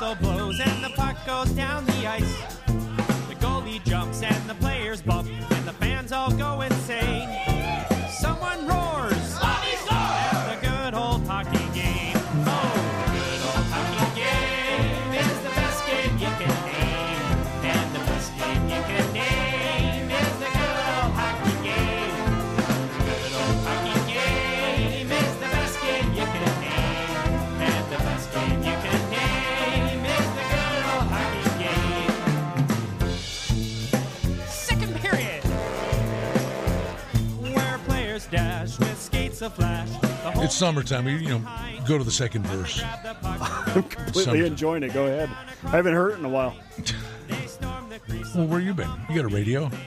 whistle blows and the puck goes down the ice. The goalie jumps and the players bump It's summertime. You, you know, go to the second verse. grab the puck. I'm completely Some- enjoying it. Go ahead. I haven't heard it in a while. They storm the crease. Well, where you been? You got a radio?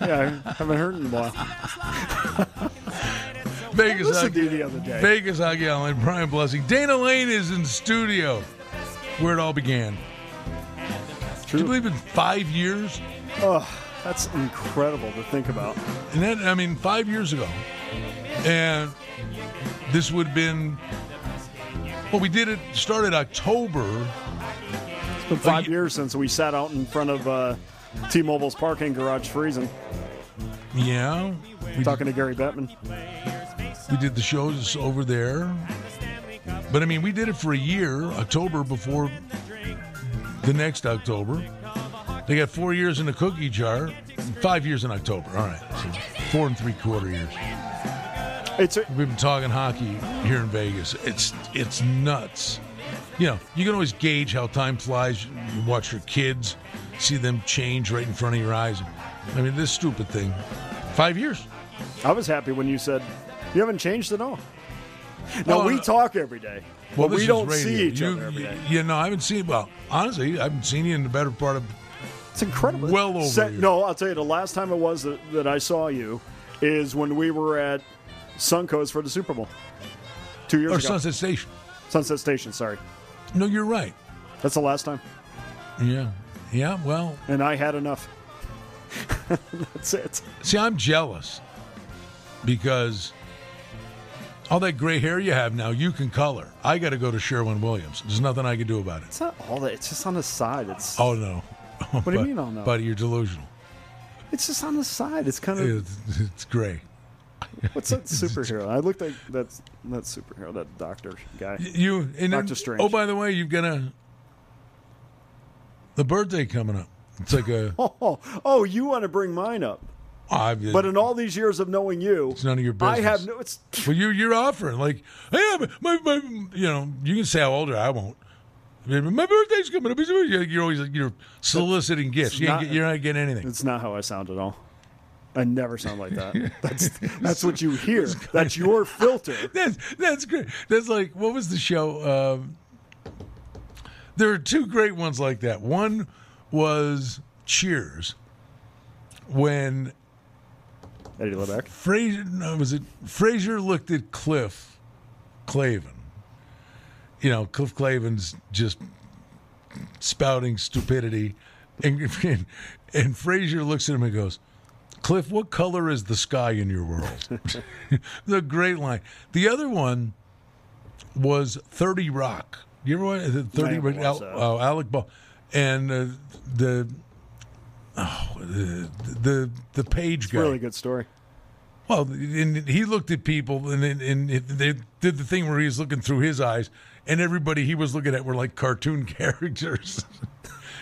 Yeah, I haven't heard in a while. Vegas Listen to the other day. Vegas Hockey Island, Brian Blessing. Dana Lane is in studio where it all began. Can you believe in five years? That's incredible to think about. And that, I mean, five years ago. And this would have been, well, we did it, started October. It's been five years since we sat out in front of uh, T-Mobile's parking garage freezing, Yeah. We, talking to Gary Bettman. we did the shows over there. But I mean, we did it for a year, October before the next October. They got four years in the cookie jar, five years in October. All right. So four and three quarter years. It's a, We've been talking hockey here in Vegas. It's it's nuts. You know, you can always gauge how time flies. You watch your kids, see them change right in front of your eyes. I mean, this stupid thing. Five years. I was happy when you said you haven't changed at all. No, Oh, we no. talk every day, Well, but this we is don't radio. see each you, other every day. You know, I haven't seen. Well, honestly, I haven't seen you in the better part of. It's incredible. Well over Se- a year. no, I'll tell you, the last time it was that, that I saw you is when we were at Suncoast for the Super Bowl two years Or ago. Sunset Station. Sunset Station, sorry. No, you're right. That's the last time, Yeah, yeah. Well, and I had enough. That's it. see, I'm jealous because all that gray hair you have now, you can color. I got to go to Sherwin Williams. There's nothing I can do about it. It's not all that. It's just on the side. It's Oh no. What do you mean, oh, no? Buddy, you're delusional. it's just on the side. It's kind of It's, it's gray. what's that superhero? I looked like that's that superhero, that doctor guy. You and Doctor Strange. Oh, by the way, you've got a the birthday coming up. It's like a. Oh, oh, you want to bring mine up? Oh, I, But in all these years of knowing you, it's none of your business. I have no. It's Well, you you're offering like, hey, my, my you know, you can say how old I won't. My birthday's coming up. You're always you're soliciting gifts. You not- you're not getting anything. It's not how I sound at all. I never sound like that. That's that's what you hear. That's your filter. That's that's great. That's like what was the show? Um, there are two great ones like that. One was Cheers, when Eddie LeBec. Frasier no, was it Frasier looked at Cliff Clavin. You know, Cliff Clavin's just spouting stupidity, and and, and Frasier looks at him and goes, "Cliff, what color is the sky in your world?" the great line. The other one was Thirty Rock. You ever watch the Thirty Rock? Al, oh, Alec Ball, and uh, the oh the the the page guy. Really good story. Well, and he looked at people, and and and they did the thing where he was looking through his eyes, and everybody he was looking at were like cartoon characters.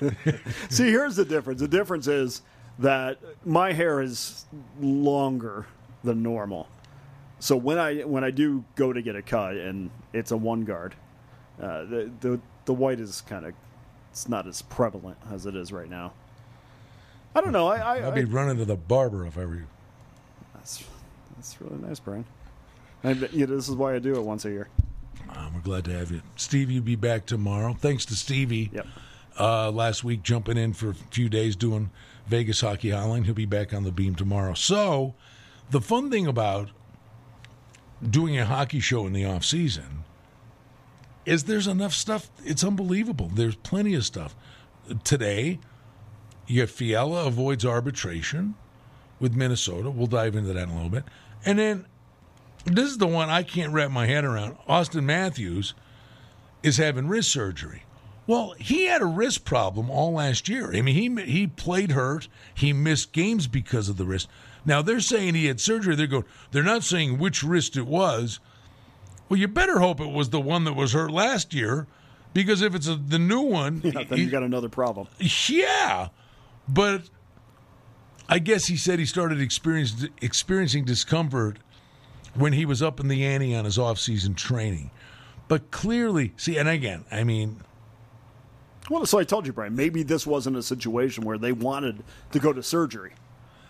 See, here's the difference. The difference is that my hair is longer than normal. So when I when I do go to get a cut and it's a one guard, uh, the the the white is kind of it's not as prevalent as it is right now. I don't know. I, I, I'd I be running to the barber if I were you. that's that's really nice, Brian. I, you know, this is why I do it once a year. Oh, we're glad to have you, Steve. You'll be back tomorrow. Thanks to Stevie. Yep. Uh, last week, jumping in for a few days doing Vegas Hockey Hotline. He'll be back on the beam tomorrow. So, the fun thing about doing a hockey show in the off season is there's enough stuff. It's unbelievable. There's plenty of stuff. Today, you have Fiala avoids arbitration with Minnesota. We'll dive into that in a little bit. And then this is the one I can't wrap my head around. Auston Matthews is having wrist surgery. Well, he had a wrist problem all last year. I mean, he he played hurt. He missed games because of the wrist. Now they're saying he had surgery. They're going. They're not saying which wrist it was. Well, you better hope it was the one that was hurt last year, because if it's a, the new one, Yeah, then he- you got another problem. yeah, but I guess he said he started experiencing discomfort when he was up in the ante on his off-season training. But clearly, see, and again, I mean, Well, so I told you, Brian. Maybe this wasn't a situation where they wanted to go to surgery,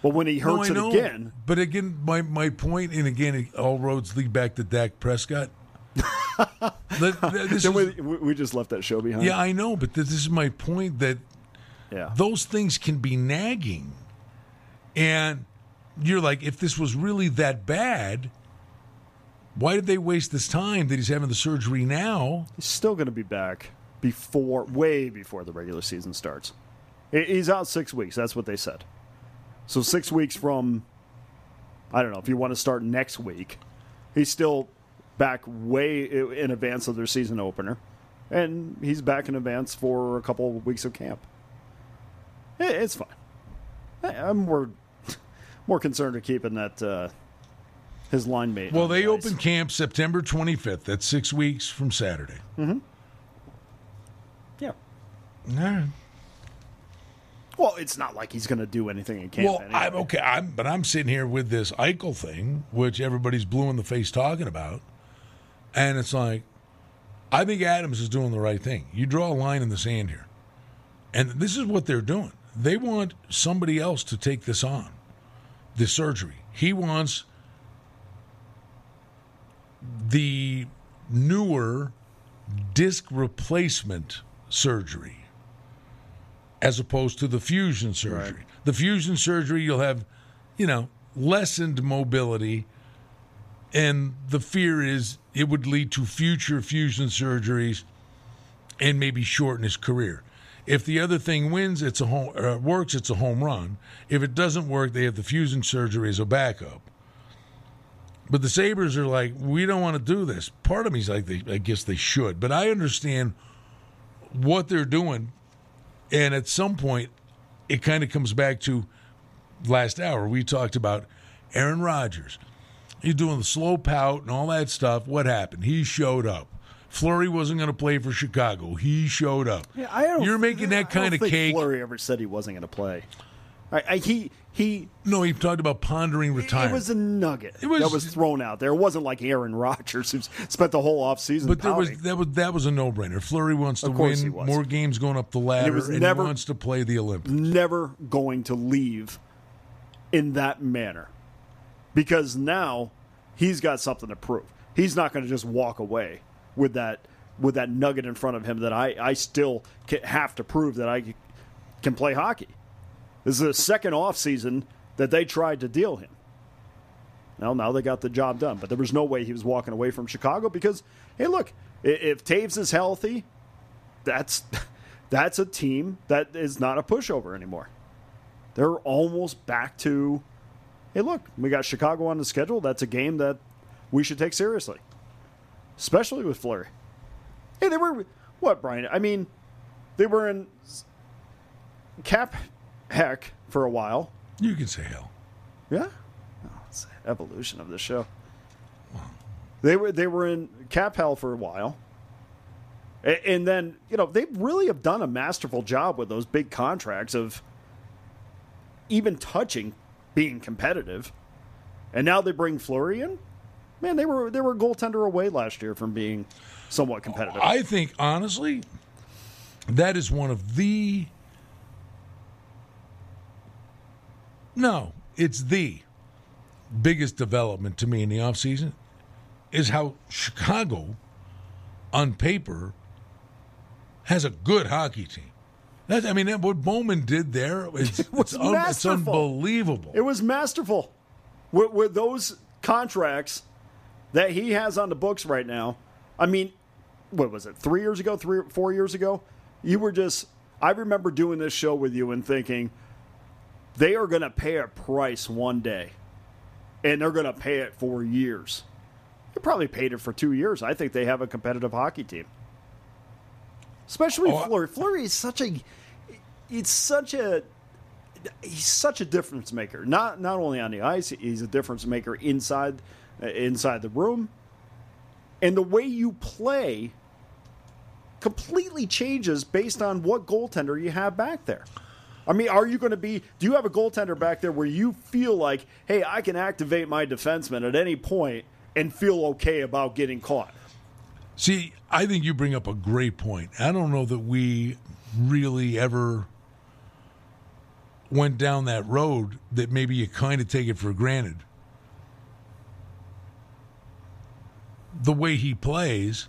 but when he hurts I it again, But again, my my point, and again, all roads lead back to Dak Prescott. This is- we, we just left that show behind. yeah, I know, but this is my point that yeah. those things can be nagging. And you're like, if this was really that bad, why did they waste this time that he's having the surgery now? He's still going to be back before, way before the regular season starts. He's out six weeks. That's what they said. So six weeks from, I don't know if you want to start next week. He's still back way in advance of their season opener, and he's back in advance for a couple weeks of camp. It's fine. I'm more more concerned with keeping that uh, his line mate. Well, they the open camp September 25th. That's six weeks from Saturday. Yeah. Right. Well, it's not like he's going to do anything in camp. Well, anyway. I'm okay. I'm, but I'm sitting here with this Eichel thing, which everybody's blue in the face talking about, and it's like, I think Adams is doing the right thing. You draw a line in the sand here, and this is what they're doing. They want somebody else to take this on, the surgery. He wants the newer disc replacement surgery as opposed to the fusion surgery. The fusion surgery, you'll have, you know, lessened mobility, and the fear is it would lead to future fusion surgeries and maybe shorten his career. If the other thing wins, it's a home, uh, works, it's a home run. If it doesn't work, they have the fusion surgery as a backup. But the Sabres are like, we don't want to do this. Part of me's like, they, I guess they should, but I understand what they're doing and at some point, it kind of comes back to last hour. We talked about Aaron Rodgers. He's doing the slow pout and all that stuff. What happened? He showed up. Fleury wasn't going to play for Chicago. He showed up. Yeah, I don't, You're making that I don't kind of think cake. Fleury ever said he wasn't going to play. I, I, he he. No, he talked about pondering retirement. It was a nugget was- that was thrown out there. It wasn't like Aaron Rodgers who spent the whole offseason but there was that was that was a no brainer. Fleury wants to Of course he win more games going up the ladder, was and never- he wants to play the Olympics. never going to leave in that manner because now he's got something to prove. He's not going to just walk away with that with that nugget in front of him that I I still have to prove that I can play hockey. This is the second off season that they tried to deal him. Now, now they got the job done, but there was no way he was walking away from Chicago because, hey, look, if Toews is healthy, that's that's a team that is not a pushover anymore. They're almost back to, hey, look, we got Chicago on the schedule. That's a game that we should take seriously, especially with Fleury. Hey, they were what, Brian? I mean, they were in cap heck for a while. You can say hell. Yeah, oh, it's the evolution of the show. They were they were in cap hell for a while, and then you know they really have done a masterful job with those big contracts of even touching being competitive, and now they bring Fleury in. Man, they were they were a goaltender away last year from being somewhat competitive. I think honestly, that is one of the no, it's the biggest development to me in the offseason is how Chicago on paper has a good hockey team. That's, I mean, what Bowman did there, it's, It was it's, un- it's unbelievable. It was masterful. With, with those contracts that he has on the books right now, I mean, what was it? Three years ago, three, four years ago, you were just. I remember doing this show with you and thinking they are going to pay a price one day, and they're going to pay it for years. They probably paid it for two years. I think they have a competitive hockey team. especially Oh, Fleury. Fleury is such a, it's such a, he's such a difference maker. Not not only on the ice, he's a difference maker inside, uh, inside the room, and the way you play completely changes based on what goaltender you have back there. I mean, are you going to be? Do you have a goaltender back there where you feel like, hey, I can activate my defenseman at any point and feel okay about getting caught? See, I think you bring up a great point. I don't know that we really ever went down that road that maybe you kind of take it for granted. The way he plays,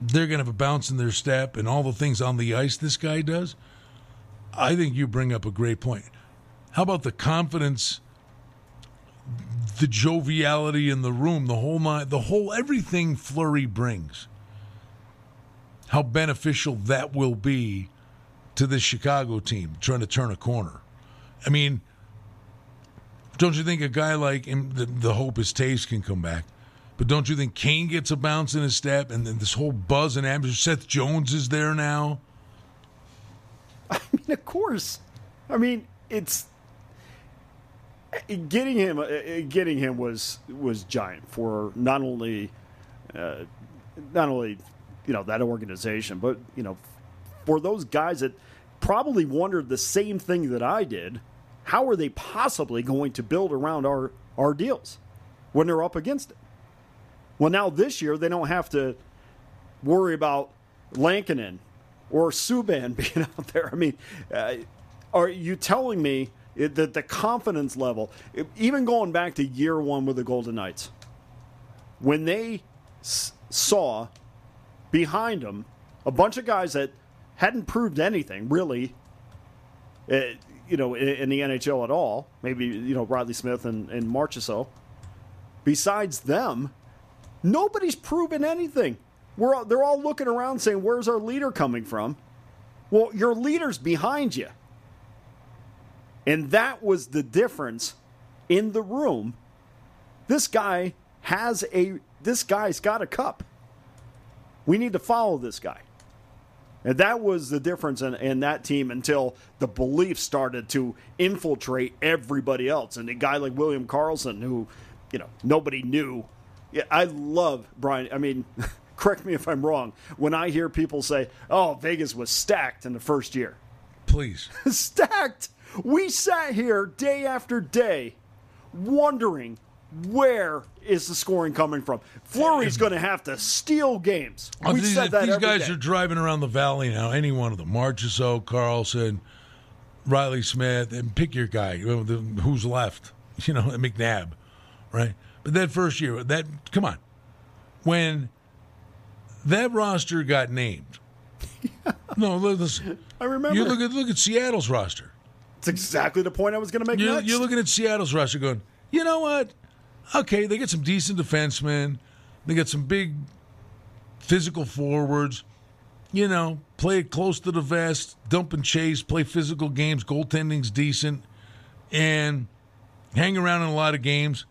they're going to have a bounce in their step and all the things on the ice this guy does. I think you bring up a great point. How about the confidence the joviality in the room, the whole the whole everything Fleury brings. How beneficial that will be to this Chicago team trying to turn a corner. I mean, don't you think a guy like the, the hope is Toews can come back, but don't you think Kane gets a bounce in his step and then this whole buzz and atmosphere? Seth Jones is there now. I mean, of course. I mean, it's getting him. Getting him was was giant for not only, uh, not only, you know, that organization, but you know, for those guys that probably wondered the same thing that I did. How are they possibly going to build around our our deals when they're up against it? Well, now this year they don't have to worry about Lankinen or Subban being out there. I mean, uh, are you telling me that the confidence level, even going back to year one with the Golden Knights, when they s- saw behind them a bunch of guys that hadn't proved anything really, uh, you know, in, in the NHL at all, maybe you know Riley Smith and, and Marchessault. Besides them, nobody's proven anything. We're all, they're all looking around saying, "Where's our leader coming from?" Well, your leader's behind you, and that was the difference in the room. This guy has a. This guy's got a cup. We need to follow this guy. And that was the difference in, in that team until the belief started to infiltrate everybody else. And a guy like William Karlsson, who, you know, nobody knew. Yeah, I love Brian. I mean, correct me if I'm wrong. When I hear people say, oh, Vegas was stacked in the first year, Please. stacked. We sat here day after day wondering where is the scoring coming from. Fleury's going to have to steal games. Oh, We these said that these guys day. are driving around the valley now. Any one of them, Marchessault, Karlsson, Riley Smith, and pick your guy. you know, the- Who's left? You know, McNabb, right? That first year, that come on, when that roster got named. No, listen. I remember. You look at look at Seattle's roster. It's exactly the point I was going to make You're, you're looking at Seattle's roster, going, you know what? Okay, they get some decent defensemen. They got some big physical forwards. You know, play it close to the vest, dump and chase, play physical games. Goaltending's decent, and hang around in a lot of games.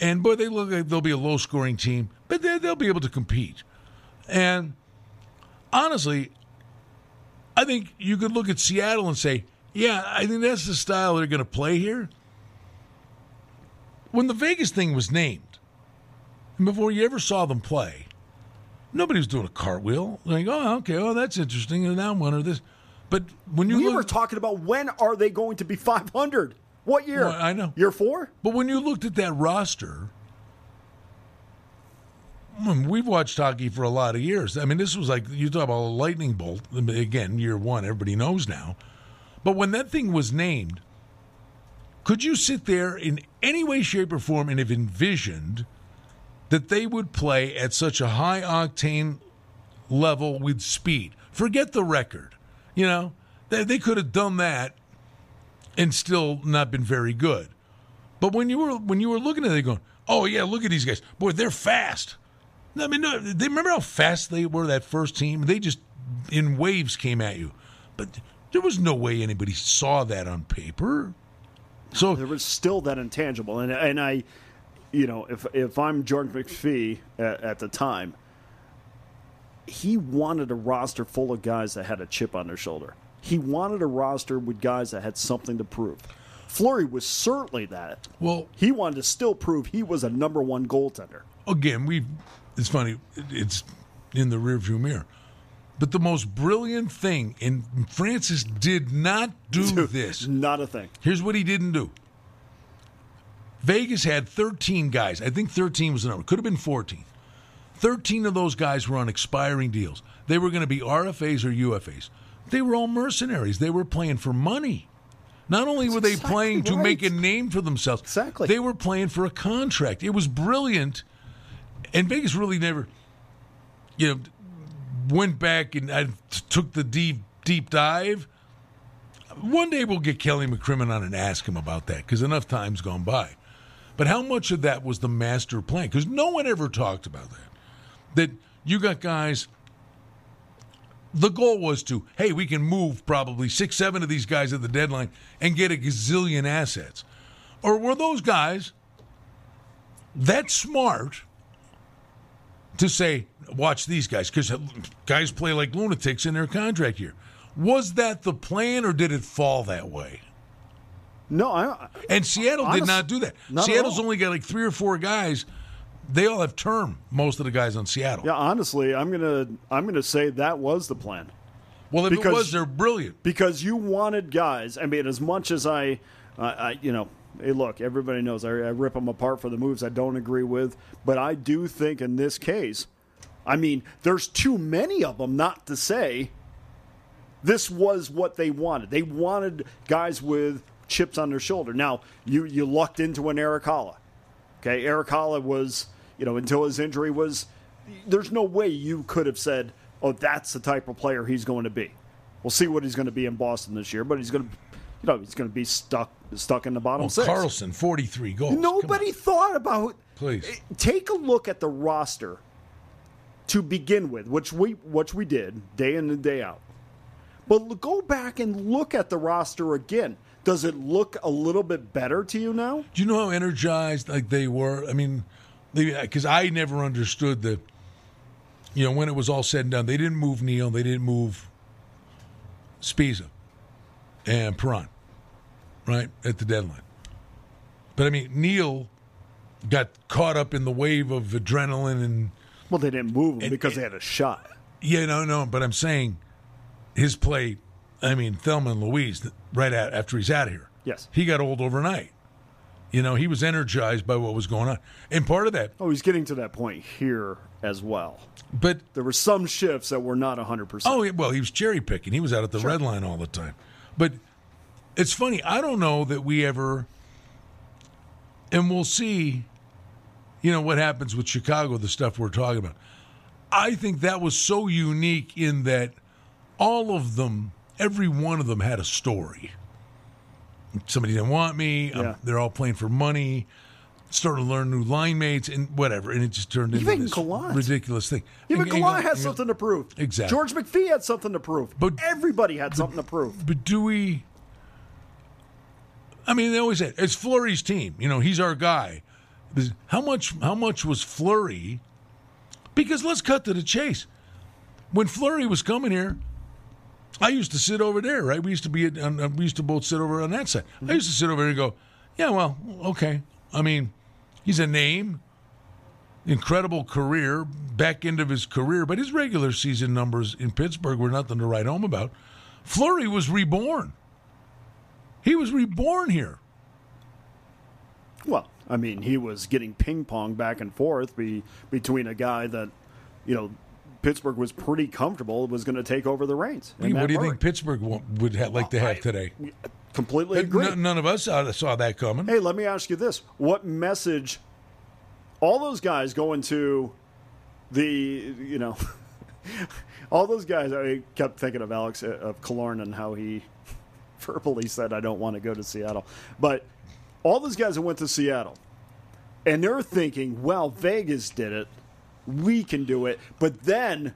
And boy, they look like they'll be a low scoring team, but they, they'll be able to compete. And honestly, I think you could look at Seattle and say, yeah, I think that's the style they're going to play here. When the Vegas thing was named, and before you ever saw them play, nobody was doing a cartwheel. Like, oh, okay, oh, that's interesting, and that one or this. But when you we look, were talking about when are they going to be 500? What year? Well, I know. Year four? But when you looked at that roster, mm, we've watched hockey for a lot of years. I mean, this was like you talk about a lightning bolt. Again, year one, everybody knows now. But when that thing was named, could you sit there in any way, shape, or form and have envisioned that they would play at such a high octane level with speed? Forget the record. You know, they, they could have done that and still not been very good. But when you were when you were looking at it, going, "Oh yeah, look at these guys, boy, they're fast." I mean, they remember how fast they were that first team. They just in waves came at you, but there was no way anybody saw that on paper. So There was still that intangible, and and I, you know, if if I'm Jordan McPhee at, at the time, he wanted a roster full of guys that had a chip on their shoulder. He wanted a roster with guys that had something to prove. Fleury was certainly that. Well, He wanted to still prove he was a number one goaltender. again, we it's funny, it's in the rearview mirror. But the most brilliant thing, and Francis did not do this. Not a thing. Here's what he didn't do. Vegas had 13 guys. I think 13 was the number. Could have been 14. 13 of those guys were on expiring deals. They were going to be RFAs or UFAs. They were all mercenaries. They were playing for money. Not only were they exactly playing to right. make a name for themselves, Exactly. they were playing for a contract. It was brilliant. And Vegas really never, you know, went back and I took the deep deep dive. One day we'll get Kelly McCrimmon on and ask him about that because enough time's gone by. But how much of that was the master plan? Because no one ever talked about that. That you got guys. The goal was to, hey, we can move probably six, seven of these guys at the deadline and get a gazillion assets. Or were those guys that smart to say, watch these guys, because guys play like lunatics in their contract year. Was that the plan, or did it fall that way? No, I, And Seattle did not do that. not Seattle's only got like three or four guys. They all have term. Most of the guys on Seattle. yeah, honestly, I'm gonna I'm gonna say that was the plan. Well, if Because- it was, they're brilliant. because you wanted guys. I mean, as much as I, I, I you know, hey, look, everybody knows I, I rip them apart for the moves I don't agree with, but I do think in this case, I mean, there's too many of them not to say this was what they wanted. They wanted guys with chips on their shoulder. Now, you you lucked into an Erik Haula. Okay, Erik Haula was, you know, until his injury was, there's no way you could have said, oh, that's the type of player he's going to be. We'll see what he's going to be in Boston this year, but he's going to, you know, he's going to be stuck stuck in the bottom Oh, six. Karlsson, forty-three goals. Nobody thought about. Please. Eh, take a look at the roster to begin with, which we which we did day in and day out. But go back and look at the roster again. Does it look a little bit better to you now? Do you know how energized like they were? I mean, because uh, I never understood the. You know, when it was all said and done, they didn't move Neal. They didn't move Sbisa and Perron, right at the deadline. But I mean, Neal got caught up in the wave of adrenaline and Well, they didn't move him And- because they had a shot. yeah, no, no. But I'm saying his play. I mean, Thelma and Louise right out after he's out of here. Yes. he got old overnight. You know, he was energized by what was going on, and part of that. Oh, he's getting to that point here as well. But There were some shifts that were not 100%. oh, well, he was cherry picking. He was out at the red line all the time. But it's funny. I don't know that we ever, and we'll see. You know what happens with Chicago? The stuff we're talking about. I think that was so unique in that all of them, every one of them, had a story. Somebody didn't want me. Yeah. they're all playing for money. Started to learn new line mates and whatever, and it just turned into Even this Gallant. ridiculous thing. Even And- and- has and- something to prove. Exactly. George McPhee had something to prove. But- everybody had something to prove. But do we? I mean, they always said it's Fleury's team. You know, he's our guy. How much? How much was Fleury? Because let's cut to the chase. When Fleury was coming here, I used to sit over there. Right, we used to be. At, uh, we used to both sit over on that side. I used to sit over there and go, "Yeah, well, okay." I mean, he's a name, incredible career, back end of his career, but his regular season numbers in Pittsburgh were nothing to write home about. Fleury was reborn. He was reborn here. Well, I mean, he was getting ping pong back and forth be, between a guy that, you know, Pittsburgh was pretty comfortable was going to take over the reins. and what do you Murray. think Pittsburgh wa- would ha- like to have I- today? Completely agree. N- none of us saw, saw that coming. Hey, let me ask you this: What message? All those guys going to the, you know, all those guys. I kept thinking of Alex uh, of Killorn and how he verbally said, "I don't want to go to Seattle," but all those guys that went to Seattle, and they're thinking, "Well, Vegas did it, we can do it." But then,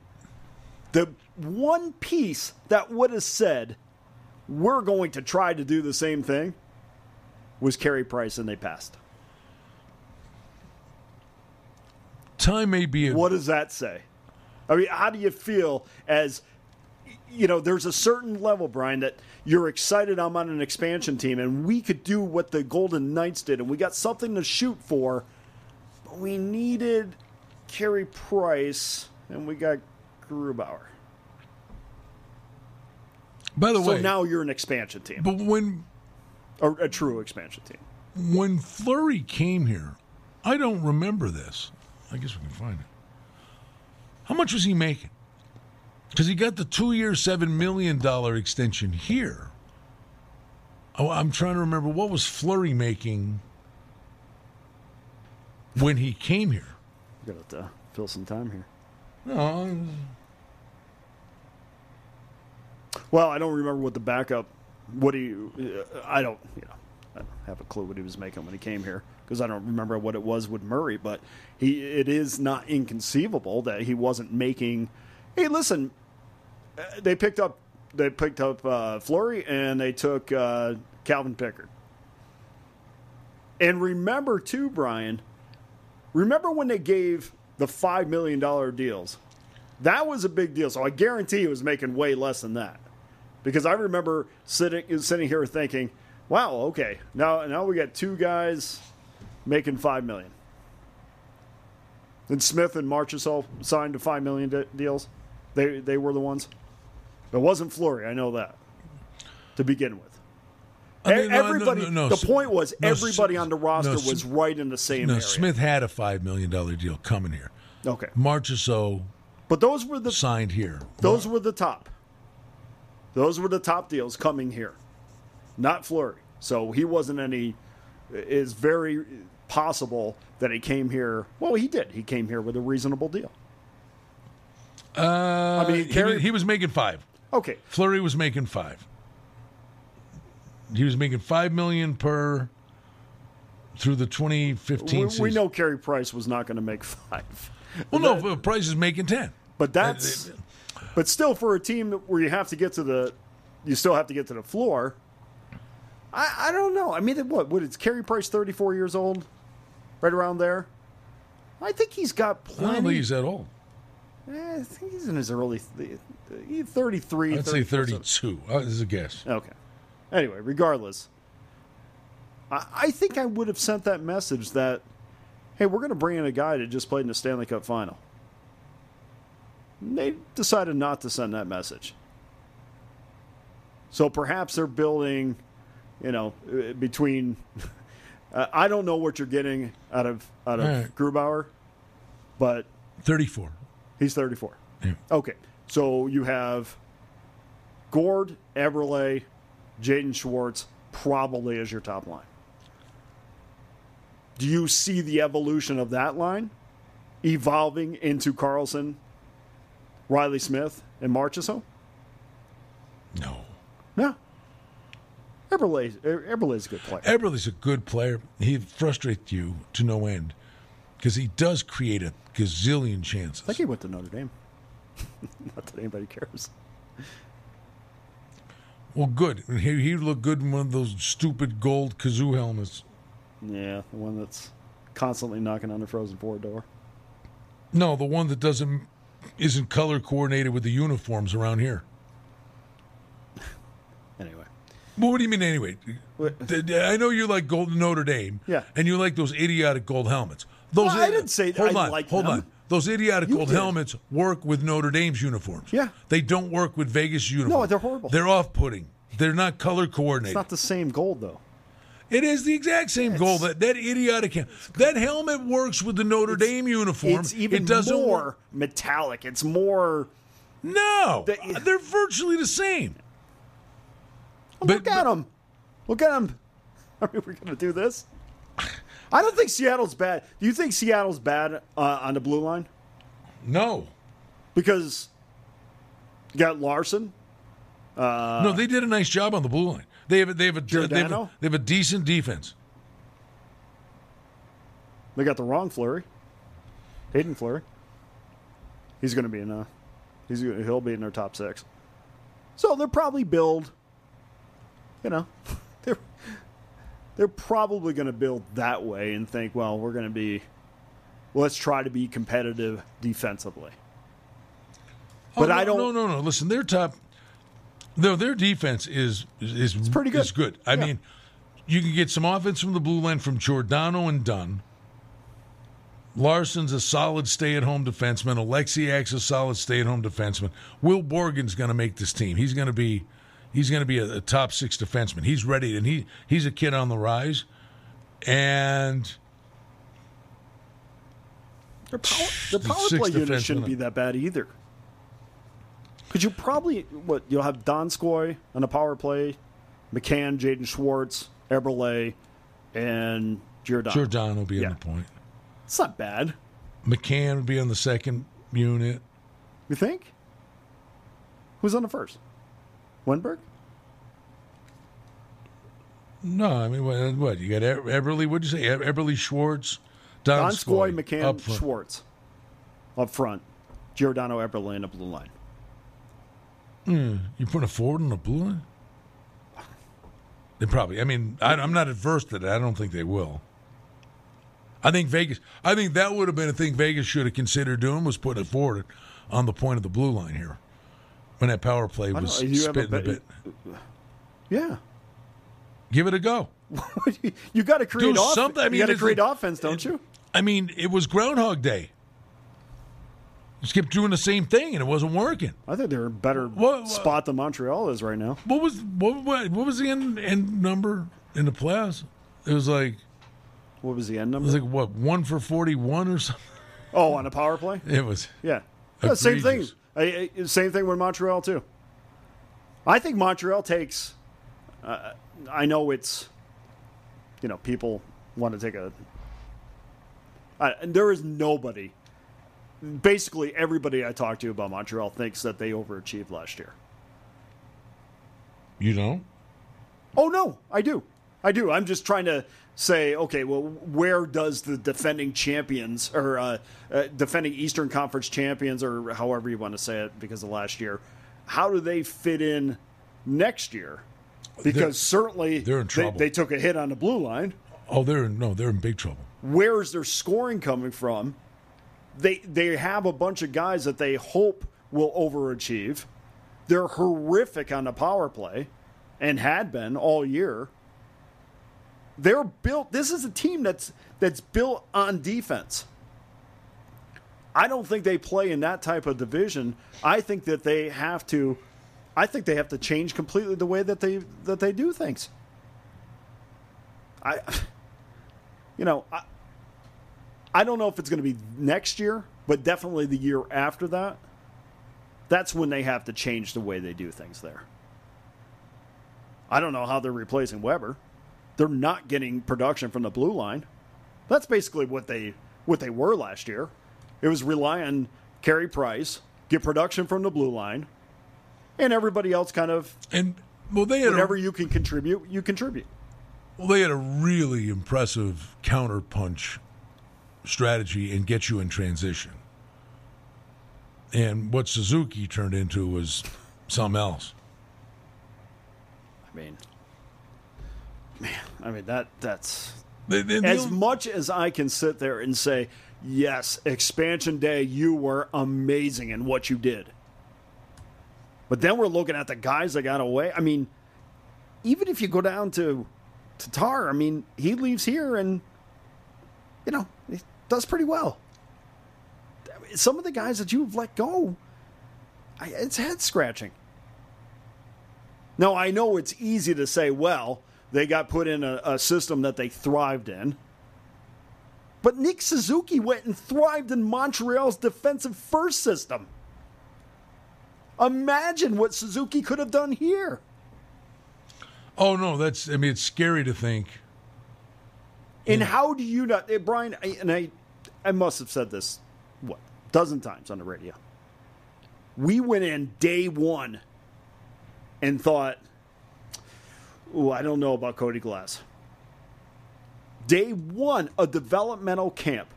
the one piece that would have said, "We're going to try to do the same thing." was Carey Price, and they passed. Time may be a, What does that say? I mean, how do you feel as you know? There's a certain level, Brian, that you're excited. I'm on an expansion team, and we could do what the Golden Knights did, and we got something to shoot for. But we needed Carey Price, and we got Grubauer. By the So way, now you're an expansion team, but when or a true expansion team. when Fleury came here, I don't remember this. I guess we can find it. How much was he making? Because he got the two-year, seven million dollar extension here. Oh, I'm trying to remember what was Fleury making when he came here. Got to uh, fill some time here. No, Well, I don't remember what the backup. What he, I don't, you know, I don't have a clue what he was making when he came here because I don't remember what it was with Murray. But he, it is not inconceivable that he wasn't making. Hey, listen, uh, they picked up, they picked up uh, Fleury and they took uh, Calvin Pickard. And remember too, Brian. Remember when they gave the five million dollar deals? That was a big deal. So I guarantee he was making way less than that. Because I remember sitting sitting here thinking, "Wow, okay, now now we got two guys making five million. And Smith and Marchessault signed to five million de- deals. They they were the ones. It wasn't Fleury. I know that. To begin with, I mean, E- no, no, everybody. no, the point was everybody on the roster was right in the same no. area. Smith had a five million dollar deal coming here. Okay, Marchessault but those were the signed here. Those were the top. Those were the top deals coming here, not Fleury. So he wasn't any. Is very possible that he came here. Well, he did. He came here with a reasonable deal. Uh, mean, he, he was making five. Okay, Fleury was making five. He was making five million per through the 2015 we, season. we know Carey Price was not going to make five, Well, no, Price is making ten. but that's. But still, for a team where you have to get to the, you still have to get to the floor. I, I don't know. I mean, what? What is Carey Price? Thirty four years old, right around there. I think he's got I plenty. don't think he's that old. Eh, I think he's in his early th- 33. I'd say 34. 32. Uh, this is a guess. Okay. Anyway, regardless, I, I think I would have sent that message that, hey, we're going to bring in a guy that just played in the Stanley Cup final. And they decided not to send that message. So perhaps they're building, you know, uh, between. Uh, I don't know what you're getting out of out of right. Grubauer, but 34. He's 34. Yeah. Okay. So you have Gourde, Eberle, Jaden Schwartz probably is your top line. Do you see the evolution of that line evolving into Karlsson, Riley Smith, and Marchessault? No. No. Eberle, Eberle a good player. Eberle's a good player. He frustrates you to no end because he does create a gazillion chances. I think he went to Notre Dame. Not that anybody cares. Well, good. He, he looked good in one of those stupid gold kazoo helmets. Yeah, the one that's constantly knocking on the frozen four door. No, the one that doesn't isn't color coordinated with the uniforms around here. Anyway. Well, what do you mean anyway? What- I know you like gold Notre Dame, Yeah. and you like those idiotic gold helmets. Those Well, I didn't say hold I on, like hold them. on. Those idiotic You gold did. helmets work with Notre Dame's uniforms. Yeah. they don't work with Vegas uniforms. No, they're horrible. They're off-putting. They're not color coordinated. It's not the same gold, though. It is the exact same goal. That that idiotic hel- that helmet works with the Notre Dame uniform. It's even it doesn't more work- metallic. It's more. No, The- uh, they're virtually the same. Oh, but- look at them. Look at them. Are we're going to do this. I don't think Seattle's bad. Do you think Seattle's bad uh, on the blue line? No, Because you got Larsson. no, they did a nice job on the blue line. They have a, they have a they have a, they have a decent defense. They got the wrong Fleury. Haydn Fleury. He's going to be in. Uh, he's he'll be in their top six. So they're probably build. You know, they're they're probably going to build that way and think, well, we're going to be. Let's try to be competitive defensively. Oh, but Oh, no, I don't. No, no, no. Listen, their top, their their defense is is is pretty good. Is good. I Yeah. mean, you can get some offense from the blue line from Giordano and Dunn. Larsson's a solid stay-at-home defenseman. Oleksiak's a solid stay-at-home defenseman. Will Borgen's going to make this team. He's going to be, he's going to be a, a top six defenseman. He's ready, and he he's a kid on the rise. And Their power, The power play unit shouldn't be that bad either. Because you probably what you'll have Donskoy on the power play, McCann, Jaden Schwartz, Eberle, and Giordano. Giordano will be Yeah. on the point. It's not bad. McCann would be on the second unit. You think? Who's on the first? Wennberg? No, I mean what? what you got E- Eberle? What'd you say? E- Eberle Schwartz, Don Donskoy, Skoy, McCann, up. Schwartz. Up front. Giordano, Eberle, and a blue line. Hmm, you putting a forward on the blue line? They probably. I mean, I, I'm not adverse to that. I don't think they will. I think Vegas. I think that would have been a thing Vegas should have considered doing was putting a forward on the point of the blue line here when that power play was spitting a, bit. Yeah. Give it a go. you got to create something. I you got to create offense, don't you? I mean, it was Groundhog Day. Just kept doing the same thing, and it wasn't working. I think they're a better what- spot than Montreal is right now. What was what what, what was the end, end number in the playoffs? It was like What was the end number? it was like what one for forty one or something. oh, on a power play? It was Yeah. Yeah, same thing. I- I- same thing with Montreal too. I think Montreal takes. Uh, I know it's, you know, people want to take a. I, and there is nobody. Basically, everybody I talk to about Montreal thinks that they overachieved last year. you know. Oh no, I do. I do. I'm just trying to say, okay, well, where does the defending champions or uh, uh, defending Eastern Conference champions, or however you want to say it, because of last year, how do they fit in next year? Because They're- certainly they're in they- trouble. They, took a hit on the blue line. Oh, they're in, no, they're in big trouble. Where is their scoring coming from? They they have a bunch of guys that they hope will overachieve. They're horrific on the power play, and had been all year. They're built. This is a team that's that's built on defense. I don't think they play in that type of division. I think that they have to. I think they have to change completely the way that they that they do things. I, you know, I, I don't know if it's going to be next year, but definitely the year after that. That's when they have to change the way they do things there. I don't know how they're replacing Weber. They're not getting production from the blue line. That's basically what they what they were last year. It was rely on Carey Price, get production from the blue line, and everybody else kind of And well, they had whatever a, you can contribute, you contribute. well, they had a really impressive counterpunch strategy and get you in transition. And what Suzuki turned into was something else. I mean, man, I mean that that's They, they, they as much as I can sit there and say, yes, expansion day, you were amazing in what you did. But then we're looking at the guys that got away. I mean, even if you go down to Tatar, I mean, he leaves here and you know he does pretty well. Some of the guys that you've let go, I, it's head scratching. Now I know it's easy to say, well, they got put in a, a system that they thrived in. But Nick Suzuki went and thrived in Montreal's defensive first system. Imagine what Suzuki could have done here. oh no, that's. I mean, it's scary to think. And how do you not, eh, Brian? I, and I, I must have said this what dozen times on the radio. We went in day one and thought, "Ooh, I don't know about Cody Glass." Day one, a developmental camp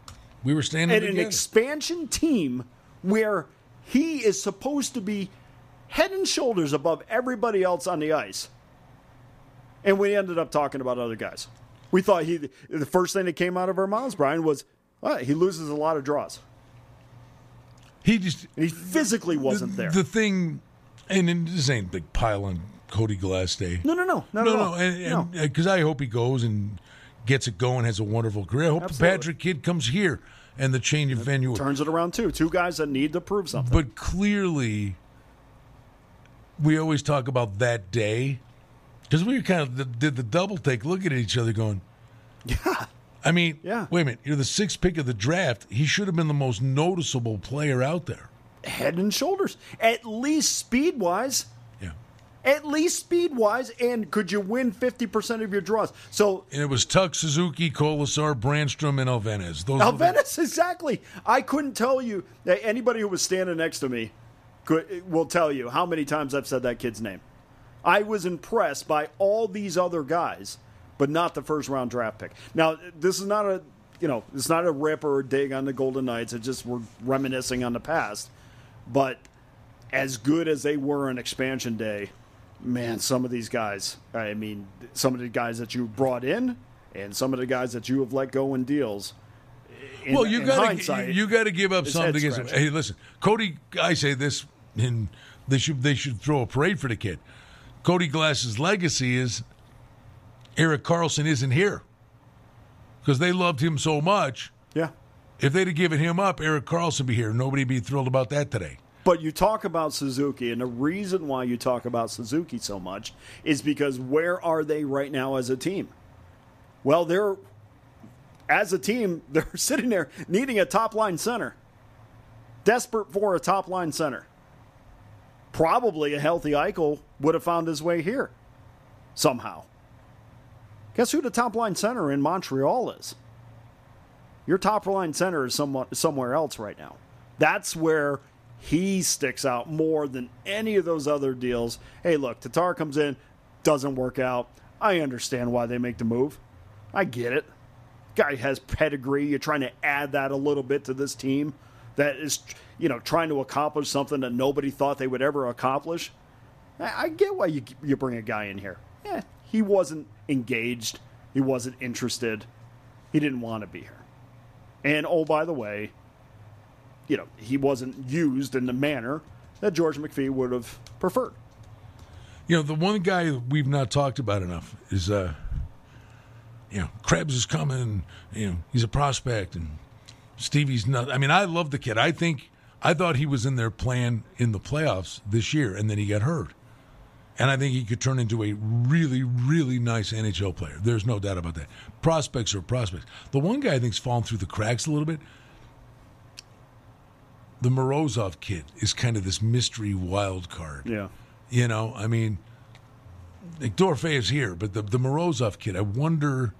We were standing and an expansion team where he is supposed to be head and shoulders above everybody else on the ice. And we ended up talking about other guys. We thought he the first thing that came out of our mouths, Brian, was "Ah, he loses a lot of draws. He just and he physically wasn't the, there. The thing, and, and this ain't big pile on Cody Glass Day. no, no, no, no, no, no. because I hope he goes and gets it going, has a wonderful career. I hope the Absolutely. Patrick kid comes here and the change of venue. Turns it around too. Two guys that need to prove something. But clearly, we always talk about that day because we kind of did the double take, looking at each other, going, yeah, I mean, Yeah. wait a minute, you're the sixth pick of the draft. He should have been the most noticeable player out there. head and shoulders. At least speed wise. At least speed wise, and could you win fifty percent of your draws? So And it was Tuck, Suzuki, Kolesar, Brannstrom, and Elvenes. Those were the- exactly. I couldn't tell you. Uh, anybody who was standing next to me could, uh, will tell you how many times I've said that kid's name. I was impressed by all these other guys, but not the first round draft pick. Now, this is not a you know, it's not a rip or a dig on the Golden Knights. It's just we're reminiscing on the past. But as good as they were on expansion day, man, some of these guys, I mean, some of the guys that you brought in and some of the guys that you have let go in deals. in- well, you got to you got to give up something. Hey, listen, Cody. I say this, and they should they should throw a parade for the kid. Cody Glass's legacy is Erik Karlsson isn't here because they loved him so much. Yeah. If they'd have given him up, Erik Karlsson would be here. Nobody'd be thrilled about that today. But you talk about Suzuki, and the reason why you talk about Suzuki so much is because where are they right now as a team? Well, they're as a team, they're sitting there needing a top line center, desperate for a top line center. Probably a healthy Eichel would have found his way here somehow. Guess who the top line center in Montreal is? Your top line center is somewhat, somewhere else right now. That's where he sticks out more than any of those other deals. Hey, look, Tatar comes in, doesn't work out. I understand why they make the move. I get it. Guy has pedigree. You're trying to add that a little bit to this team that is, you know, trying to accomplish something that nobody thought they would ever accomplish. I get why you you bring a guy in here. Yeah, he wasn't engaged. He wasn't interested. He didn't want to be here. And oh, by the way, you know, he wasn't used in the manner that George McPhee would have preferred. You know, the one guy we've not talked about enough is, uh, you know, Krebs is coming. You know, he's a prospect, and Stevie's not. I mean, I love the kid. I think I thought he was in their plan in the playoffs this year, and then he got hurt. And I think he could turn into a really, really nice NHL player. There's no doubt about that. Prospects are prospects. The one guy I think's fallen through the cracks a little bit. The Morozov kid is kind of this mystery wild card. Yeah. You know, I mean, like is here, but the the Morozov kid, I wonder,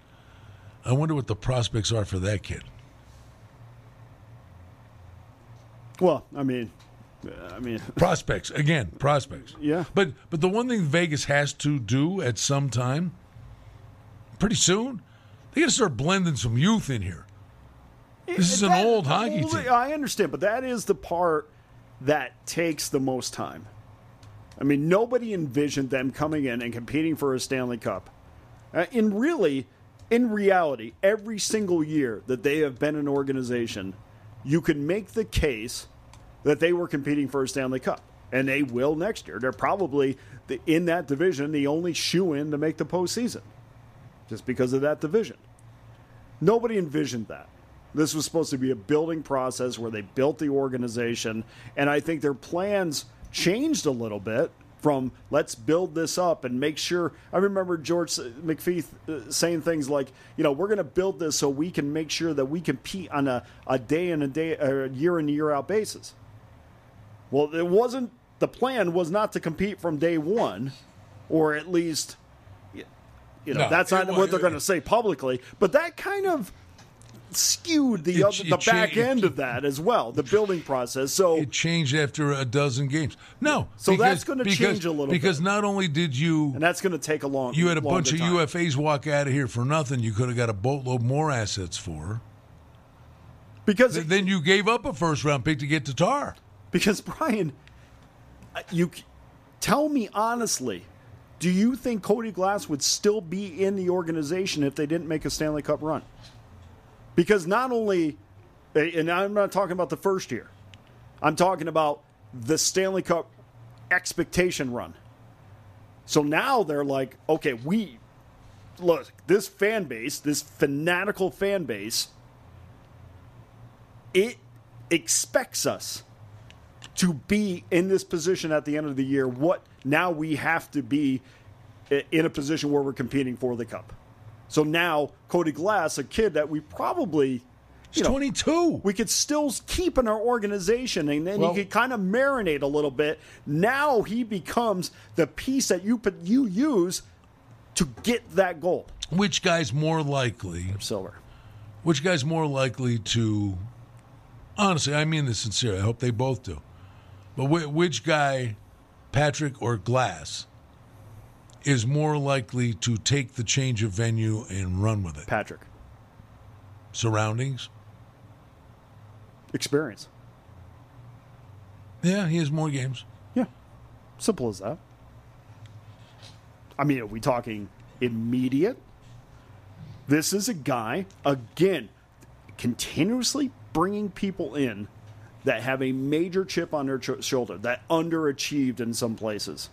I wonder what the prospects are for that kid. Well, I mean, uh, I mean, Prospects again, prospects. Yeah. But but the one thing Vegas has to do at some time, pretty soon, they got to start blending some youth in here. This is an old hockey well, team. I understand, but that is the part that takes the most time. I mean, nobody envisioned them coming in and competing for a Stanley Cup. Uh, in really, in reality, every single year that they have been an organization, you can make the case that they were competing for a Stanley Cup, and they will next year. They're probably the, in that division the only shoe in to make the postseason, just because of that division. Nobody envisioned that. This was supposed to be a building process where they built the organization, and I think their plans changed a little bit from let's build this up and make sure. I remember George McPhee uh, saying things like, you know, we're going to build this so we can make sure that we compete on a, a day in a day, a year in a year out basis. Well, it wasn't. The plan was not to compete from day one, or at least, you know, No, that's not what they're going to say publicly. But that kind of skewed the It- other, the it cha- back it- end of that as well, the building process. So It changed after a dozen games. No, So that's gonna change a little because bit. not only did you and that's going to take a long. you had a bunch of time. UFAs walk out of here for nothing, you could have got a boatload more assets for. because Th- Then you gave up a first round pick to get Tatar. because Brian, uh, you tell me honestly, do you think Cody Glass would still be in the organization if they didn't make a Stanley Cup run? Because not only, eh, and I'm not talking about the first year, I'm talking about the Stanley Cup expectation run. So now they're like, okay, we look, this fan base, this fanatical fan base, it expects us to be in this position at the end of the year. What now we have to be eh, in a position where we're competing for the cup. So now Cody Glass, a kid that we probably He's 22. we could still keep in our organization and then Well- you could kind of marinate a little bit. Now he becomes the piece that you put you use to get that goal. Which guy's more likely? Silver. Which guy's more likely to? Honestly, I mean this sincerely. I hope they both do. But which guy, Patrick or Glass, is more likely to take the change of venue and run with it? Patrick. Surroundings. Experience. Yeah, he has more games. Yeah. Simple as that. I mean, are we talking immediate? This is a guy, again, continuously bringing people in that have a major chip on their ch- shoulder, that underachieved in some places.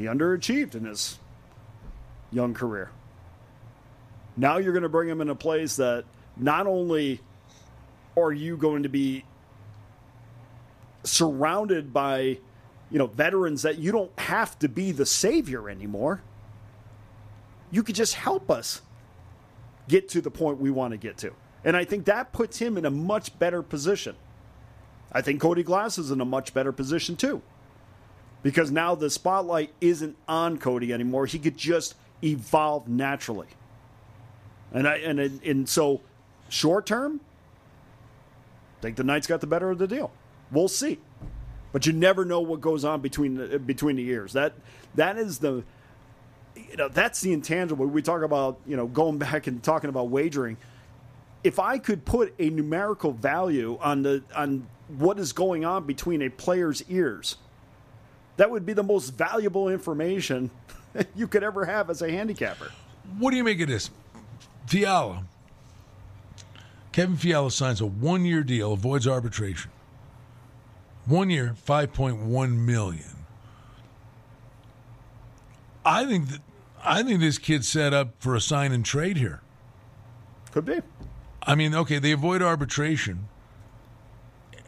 He underachieved in his young career. Now you're going to bring him in a place that not only are you going to be surrounded by you know veterans that you don't have to be the savior anymore you could just help us get to the point we want to get to. And i think that puts him in a much better position. I think cody glass is in a much better position too because now the spotlight isn't on cody anymore he could just evolve naturally and i and and so short term I think the Knights got the better of the deal. We'll see, but you never know what goes on between the, between the years. That that is the you know that's the intangible. We talk about you know going back and talking about wagering. If I could put a numerical value on the on what is going on between a player's ears, that would be the most valuable information you could ever have as a handicapper. What do you make of this? Fiala. Kevin Fiala signs a one year deal, avoids arbitration. One year, five point one million. I think that I think this kid's set up for a sign and trade here. Could be. I mean, okay, they avoid arbitration,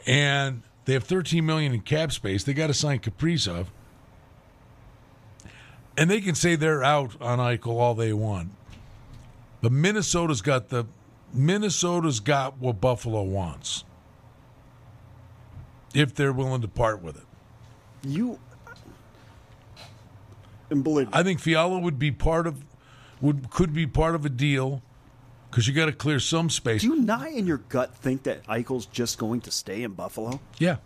and they have 13 million in cap space. They got to sign Kaprizov, and they can say they're out on Eichel all they want. But Minnesota's got the Minnesota's got what Buffalo wants if they're willing to part with it. You and believe me, I think Fiala would be part of would could be part of a deal because you got to clear some space. Do you not in your gut think that Eichel's just going to stay in Buffalo? yeah.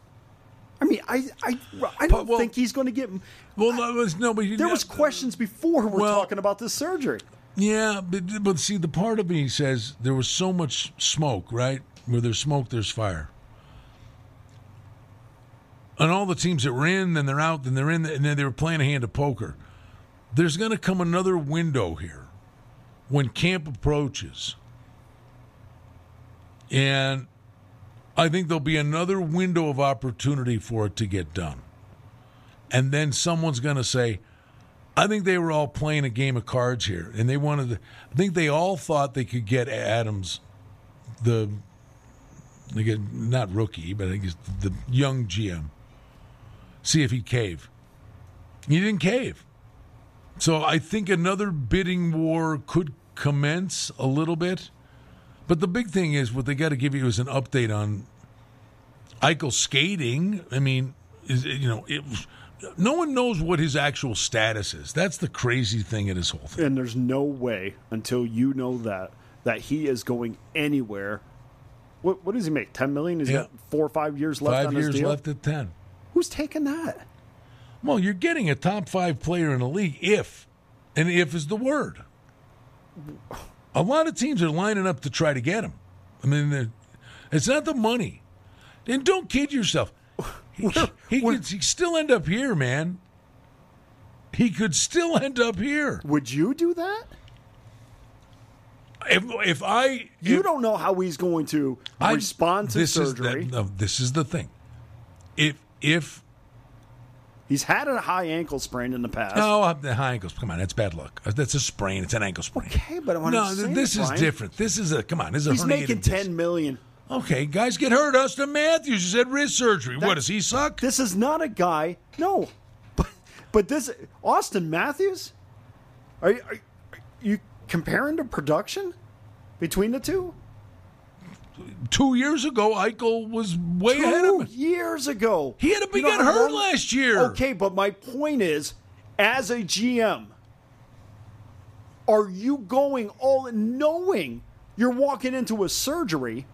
I mean, I I, I don't well- think he's going to get. Well, no, was- no, but you There was questions before we're Well- talking about this surgery. Yeah, but but see, the part of me says there was so much smoke, right? Where there's smoke, there's fire. And all the teams that were in, then they're out, then they're in, and then they were playing a hand of poker. There's going to come another window here when camp approaches, and I think there'll be another window of opportunity for it to get done. And then someone's going to say, I think they were all playing a game of cards here, and they wanted. To, I think they all thought they could get Adams, the, get not rookie, but I think guess the young GM. See if he'd cave. He didn't cave, so I think another bidding war could commence a little bit. But the big thing is what they got to give you is an update on Eichel skating. I mean, is you know it. No one knows what his actual status is. That's the crazy thing in his whole thing. And there's no way until you know that that he is going anywhere. What what does he make? Ten million? Is Yeah. got four or five years left Five on years his deal. left at ten. Who's taking that? Well, you're getting a top five player in the league if, and if is the word. A lot of teams are lining up to try to get him. I mean, it's not the money. And don't kid yourself. He, he could he still end up here, man. He could still end up here. Would you do that? if if I You if don't know how he's going to I- respond to this surgery. Is the, no, this is the thing. If if He's had a high ankle sprain in the past. no uh, the high ankles, come on, that's bad luck. Uh, that's a sprain. It's an ankle sprain. Okay, but no, I'm saying, this is Brian, different. This is a come on. This is a He's making disc. ten million. Okay, guys get hurt. Auston Matthews just had wrist surgery. That- what does he suck? This is not a guy. No, but but this Auston Matthews. Are you, are you comparing the production between the two? Two years ago, Eichel was way ahead of him. years ago, He had to be You know hurt long- last year. Okay, but my point is, as a GM, are you going all knowing you're walking into a surgery?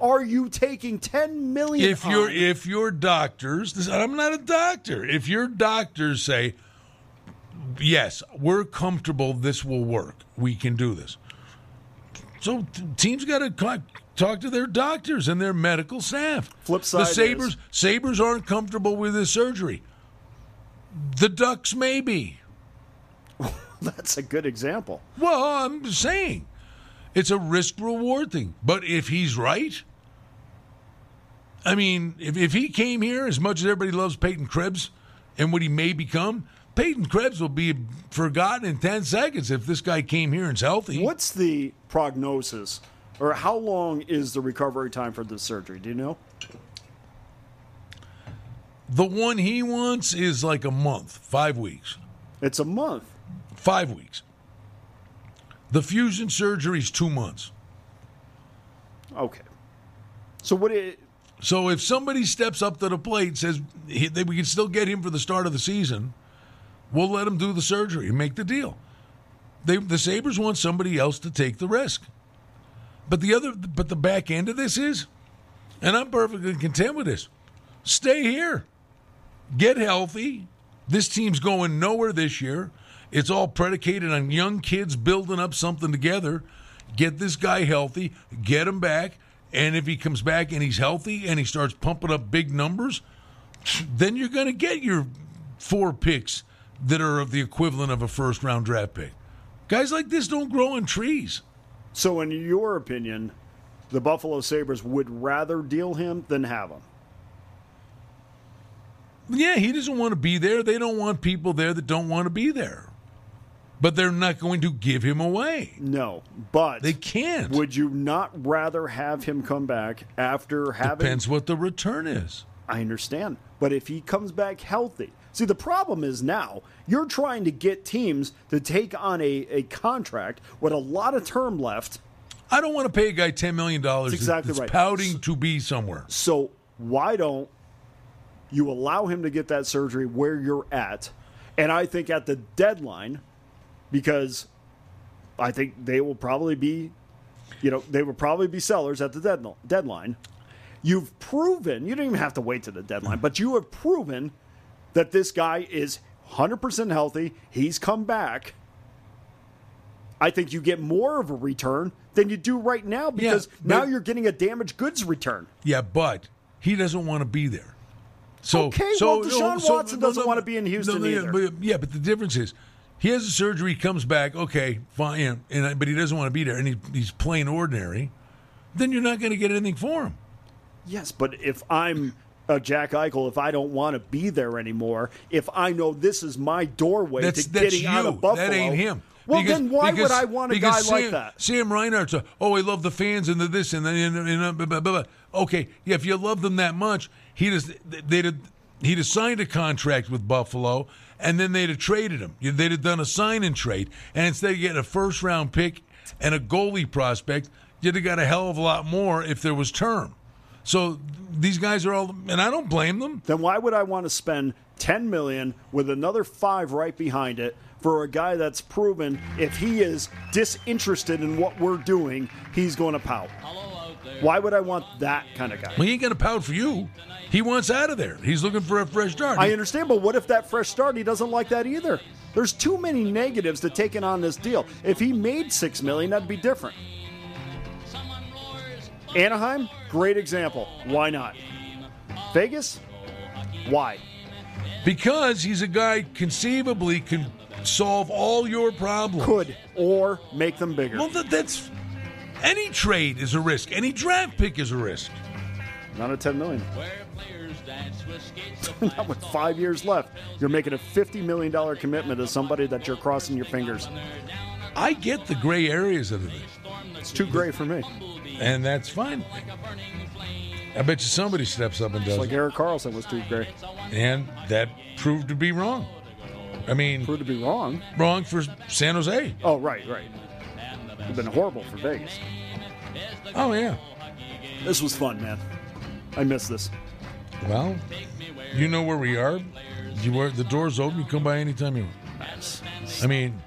Are you taking ten million? if your if your doctors i'm not a doctor if your doctors say yes we're comfortable this will work we can do this so teams got to talk to their doctors and their medical staff Flip side the is- sabres sabres aren't comfortable with this surgery the ducks maybe that's a good example. well i'm saying it's a risk reward thing but if he's right I mean, if, if he came here as much as everybody loves Peyton Krebs and what he may become, Peyton Krebs will be forgotten in 10 seconds if this guy came here and's healthy. What's the prognosis, or how long is the recovery time for this surgery? Do you know? The one he wants is like a month, five weeks. It's a month. Five weeks. The fusion surgery is two months. Okay. So what? It, So if somebody steps up to the plate says he, that we can still get him for the start of the season, we'll let him do the surgery and make the deal. They, the Sabres want somebody else to take the risk. But the other, but the back end of this is, and I'm perfectly content with this. Stay here, get healthy. This team's going nowhere this year. It's all predicated on young kids building up something together. Get this guy healthy, get him back, and if he comes back and he's healthy and he starts pumping up big numbers, then you're going to get your four picks that are of the equivalent of a first round draft pick. Guys like this don't grow on trees. So, in your opinion, the Buffalo Sabres would rather deal him than have him. Yeah, he doesn't want to be there. They don't want people there that don't want to be there. But they're not going to give him away. No, but They can't. Would you not rather have him come back after having? Depends what the return is. I understand, but if he comes back healthy, see the problem is now you're trying to get teams to take on a, a contract with a lot of term left. I don't want to pay a guy $10 million that's exactly that's right. pouting to be somewhere. So why don't you allow him to get that surgery where you're at? And I think at the deadline, because I think they will probably be, you know, they will probably be sellers at the deadline. You've proven, you don't even have to wait to the deadline, but you have proven that this guy is 100% healthy. He's come back. I think you get more of a return than you do right now because now but- you're getting a damaged goods return. Yeah, but he doesn't want to be there. So, Okay, so, well, Deshaun Watson doesn't want to be in Houston yeah, either. But, yeah, but the difference is he has a surgery, he comes back, okay, fine, yeah, and, but he doesn't want to be there, and he, he's plain ordinary. Then you're not going to get anything for him. Yes, but if I'm a Jack Eichel, if I don't want to be there anymore, if I know this is my doorway That's to that's getting you. out of Buffalo, That ain't him. Well, Because- then why because- would I want a guy because like Sam, that? Sam Reinhart's a, oh, I love the fans and the this and the and, and, and blah, blah, blah, blah. okay, yeah, if you love them that much, he just they'd have, he'd have signed a contract with Buffalo, and then they'd have traded him. They'd have done a sign and trade, and instead of getting a first round pick and a goalie prospect, you'd have got a hell of a lot more if there was term. So these guys are all, and I don't blame them. Then why would I want to spend ten million with another five right behind it for a guy that's proven if he is disinterested in what we're doing, he's going to pout? Why would I want that kind of guy? Well, he ain't gonna pout for you. He wants out of there. He's looking for a fresh start. I understand, but what if that fresh start he doesn't like that either? There's too many negatives to taking on this deal. If he made six million, that'd be different. Anaheim, great example. Why not? Vegas, why? because he's a guy conceivably can solve all your problems. Could or make them bigger. Well, that, that's any trade is a risk. Any draft pick is a risk. Not at ten million. Not with five years left. You're making a fifty million dollar commitment to somebody that you're crossing your fingers. I get the gray areas of it, It's too gray for me. and that's fine. I bet you somebody steps up and does it. Like. Erik Karlsson was too gray. And that proved to be wrong. I mean, Proved to be wrong. wrong for San Jose. Oh, right, right. It's been horrible for Vegas. Oh, yeah. This was fun, man. I miss this. Well, you know where we are. You are, the door's open. You come by anytime you want. I mean,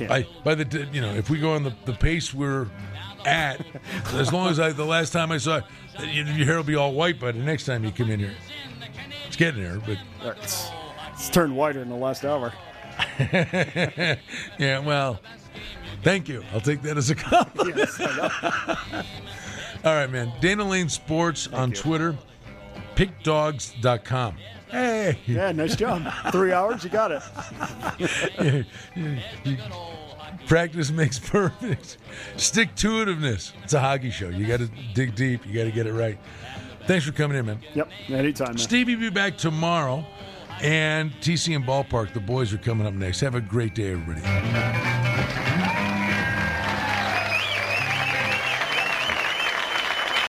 I, by the you know, if we go on the, the pace we're at, as long as I the last time I saw you, your hair will be all white by the next time you come in here. It's getting there, but It's, it's turned whiter in the last hour. yeah, well, thank you. I'll take that as a compliment. Yes, All right, man. Dana Lane Sports on you. Twitter, pickdawgz.com. Hey, Yeah, nice job. Three hours, you got it. practice makes perfect. Stick to itiveness. It's a hockey show. You got to dig deep. You got to get it right. Thanks for coming in, man. Yep, anytime, man. Stevie will be back tomorrow. And TC and Ballpark, the boys are coming up next. Have a great day, everybody.